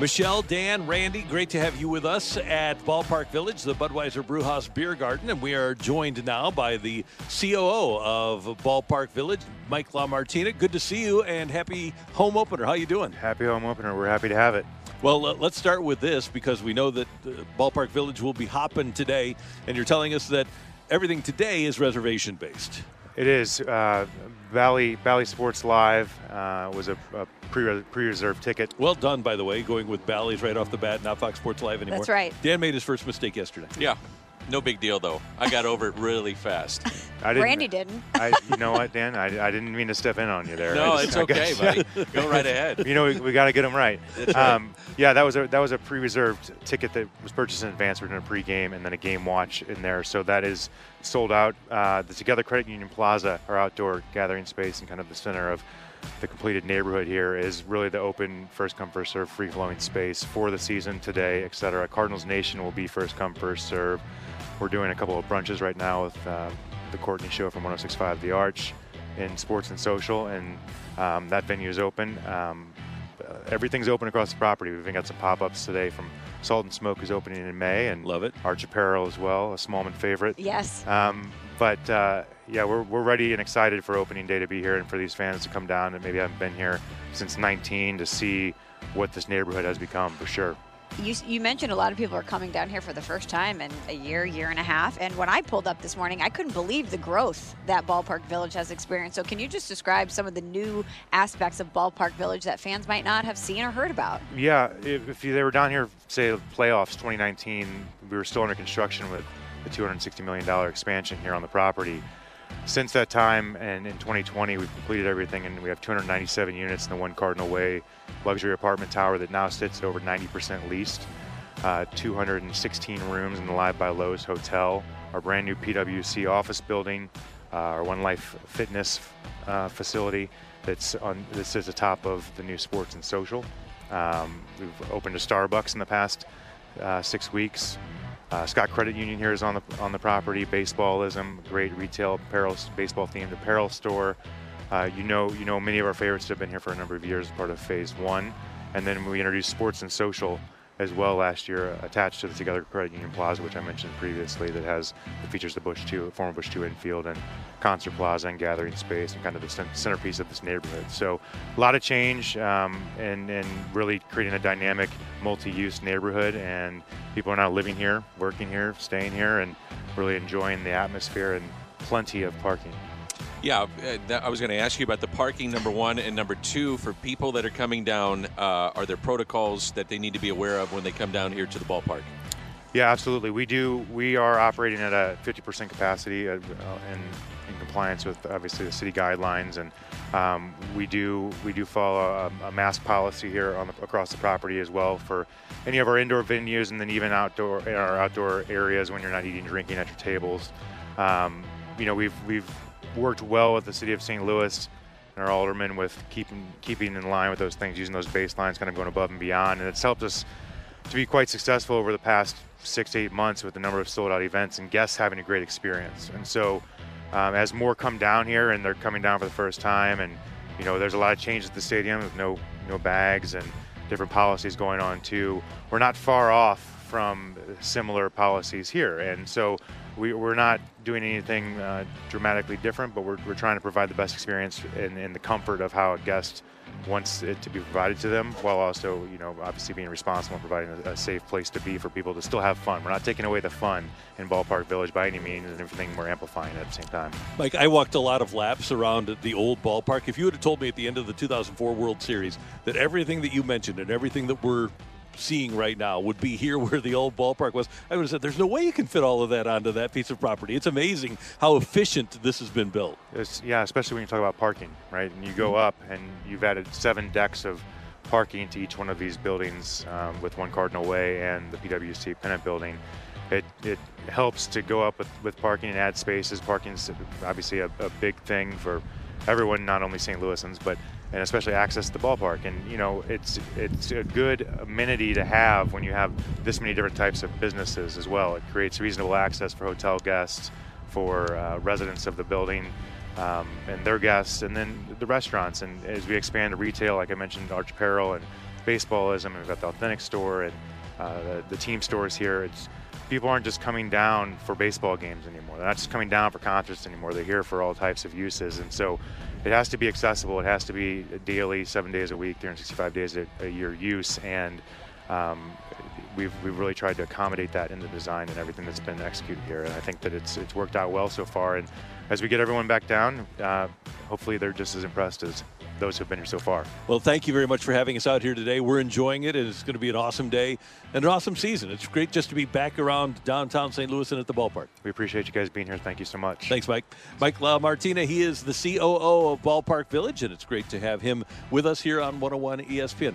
Michelle, Dan, Randy, great to have you with us at Ballpark Village, the Budweiser Brewhouse Beer Garden. And we are joined now by the COO of Ballpark Village, Mike LaMartina. Good to see you and happy home opener. How you doing? Happy home opener. We're happy to have it. Well, uh, let's start with this because we know that uh, Ballpark Village will be hopping today, and you're telling us that everything today is reservation based. It is. Uh, Bally Bally Sports Live uh, was a, a pre pre-reserved ticket. Well done, by the way, going with Bally's right off the bat, not Fox Sports Live anymore. That's right. Dan made his first mistake yesterday. Yeah, no big deal though. I got over it really fast. I didn't, Randy didn't. I, you know what, Dan? I, I didn't mean to step in on you there. No, I it's I okay, guess- buddy. Go right ahead. You know, we, we got to get them right. Right. Um, yeah, that was a that was a pre-reserved ticket that was purchased in advance. We're doing a pre-game and then a game watch in there, so that is sold out. Uh, the Together Credit Union Plaza, our outdoor gathering space and kind of the center of the completed neighborhood here, is really the open first come first serve, free flowing space for the season today, et cetera. Cardinals Nation will be first come first serve. We're doing a couple of brunches right now with uh, the Courtney Show from 106.5 The Arch in Sports and Social, and um, that venue is open. Um, uh, everything's open across the property. We've even got some pop-ups today from Salt and Smoke is opening in May, and Love it. Arch Apparel as well, a Smallman favorite. Yes. Um, but uh, yeah, we're, we're ready and excited for opening day to be here, and for these fans to come down and maybe haven't been here since 19 to see what this neighborhood has become for sure. You, you mentioned a lot of people are coming down here for the first time in a year, year and a half. And when I pulled up this morning, I couldn't believe the growth that Ballpark Village has experienced. So, can you just describe some of the new aspects of Ballpark Village that fans might not have seen or heard about? Yeah, if, if they were down here, say playoffs 2019, we were still under construction with the 260 million dollar expansion here on the property. Since that time, and in 2020, we've completed everything, and we have 297 units in the One Cardinal Way luxury apartment tower that now sits over 90% leased. Uh, 216 rooms in the Live by Loews hotel, our brand new PwC office building, uh, our One Life Fitness uh, facility that's on that sits atop of the new Sports and Social. Um, we've opened a Starbucks in the past uh, six weeks. Uh, Scott Credit Union here is on the on the property. Baseballism, great retail apparel, baseball themed apparel store. Uh, you know, you know, many of our favorites have been here for a number of years, part of Phase One, and then we introduced Sports and Social as well last year, attached to the Together Credit Union Plaza, which I mentioned previously, that has that features the Busch Two, former Busch Two infield, and concert plaza and gathering space, and kind of the centerpiece of this neighborhood. So, a lot of change, um, and and really creating a dynamic, multi-use neighborhood, and people are now living here, working here, staying here, and really enjoying the atmosphere and plenty of parking. Yeah, uh, I was going to ask you about the parking, number one, and number two, for people that are coming down, uh, are there protocols that they need to be aware of when they come down here to the ballpark? Yeah, absolutely. We do. We are operating at a 50% capacity uh, in, in compliance with obviously the city guidelines, and um, we do we do follow a, a mask policy here on the, across the property as well for any of our indoor venues, and then even outdoor our outdoor areas when you're not eating, drinking at your tables. Um, you know, we've we've worked well with the city of St. Louis and our aldermen with keeping keeping in line with those things, using those baselines, kind of going above and beyond, and it's helped us to be quite successful over the past six to eight months with the number of sold out events and guests having a great experience. And so, um, as more come down here and they're coming down for the first time, and you know, there's a lot of changes at the stadium with no no bags and different policies going on too. We're not far off from similar policies here, and so we, we're not doing anything uh, dramatically different, but we're, we're trying to provide the best experience in the comfort of how a guest wants it to be provided to them, while also, you know, obviously being responsible and providing a, a, safe place to be for people to still have fun. We're not taking away the fun in Ballpark Village by any means, and everything we're amplifying at the same time. Mike, I walked a lot of laps around the old ballpark. If you had told me at the end of the 2004 World Series that everything that you mentioned and everything that we're seeing right now would be here where the old ballpark was, I would have said, there's no way you can fit all of that onto that piece of property. It's amazing how efficient this has been built. It's, yeah, especially when you talk about parking, right? And you go up and you've added seven decks of parking to each one of these buildings um, with One Cardinal Way and the PWC Pennant Building. It, it helps to go up with, with parking and add spaces. Parking is obviously a, a big thing for everyone, not only St. Louisans, but and especially access to the ballpark. And you know, it's it's a good amenity to have when you have this many different types of businesses as well. It creates reasonable access for hotel guests, for uh, residents of the building. Um, and their guests, and then the restaurants. And as we expand to retail, like I mentioned, Arch Apparel and Baseballism, we've got the Authentic Store and uh, the, the team stores here. It's people aren't just coming down for baseball games anymore. They're not just coming down for concerts anymore. They're here for all types of uses. And so it has to be accessible. It has to be daily, seven days a week, 365 days a, a year use. And um, we've, we've really tried to accommodate that in the design and everything that's been executed here. And I think that it's, it's worked out well so far. And as we get everyone back down, uh, hopefully they're just as impressed as those who've been here so far. Well, thank you very much for having us out here today. We're enjoying it, and it's going to be an awesome day and an awesome season. It's great just to be back around downtown St. Louis and at the ballpark. We appreciate you guys being here. Thank you so much. Thanks, Mike. Mike La Martina, he is the COO of Ballpark Village, and it's great to have him with us here on 101 ESPN.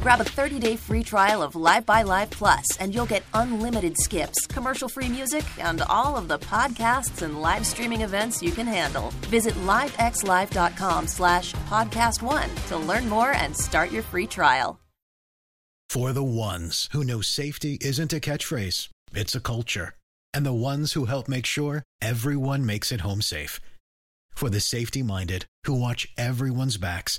Grab a 30-day free trial of Live by Live Plus, and you'll get unlimited skips, commercial-free music, and all of the podcasts and live streaming events you can handle. Visit livexlive.com slash podcast one to learn more and start your free trial. For the ones who know safety isn't a catchphrase, it's a culture. And the ones who help make sure everyone makes it home safe. For the safety minded who watch everyone's backs,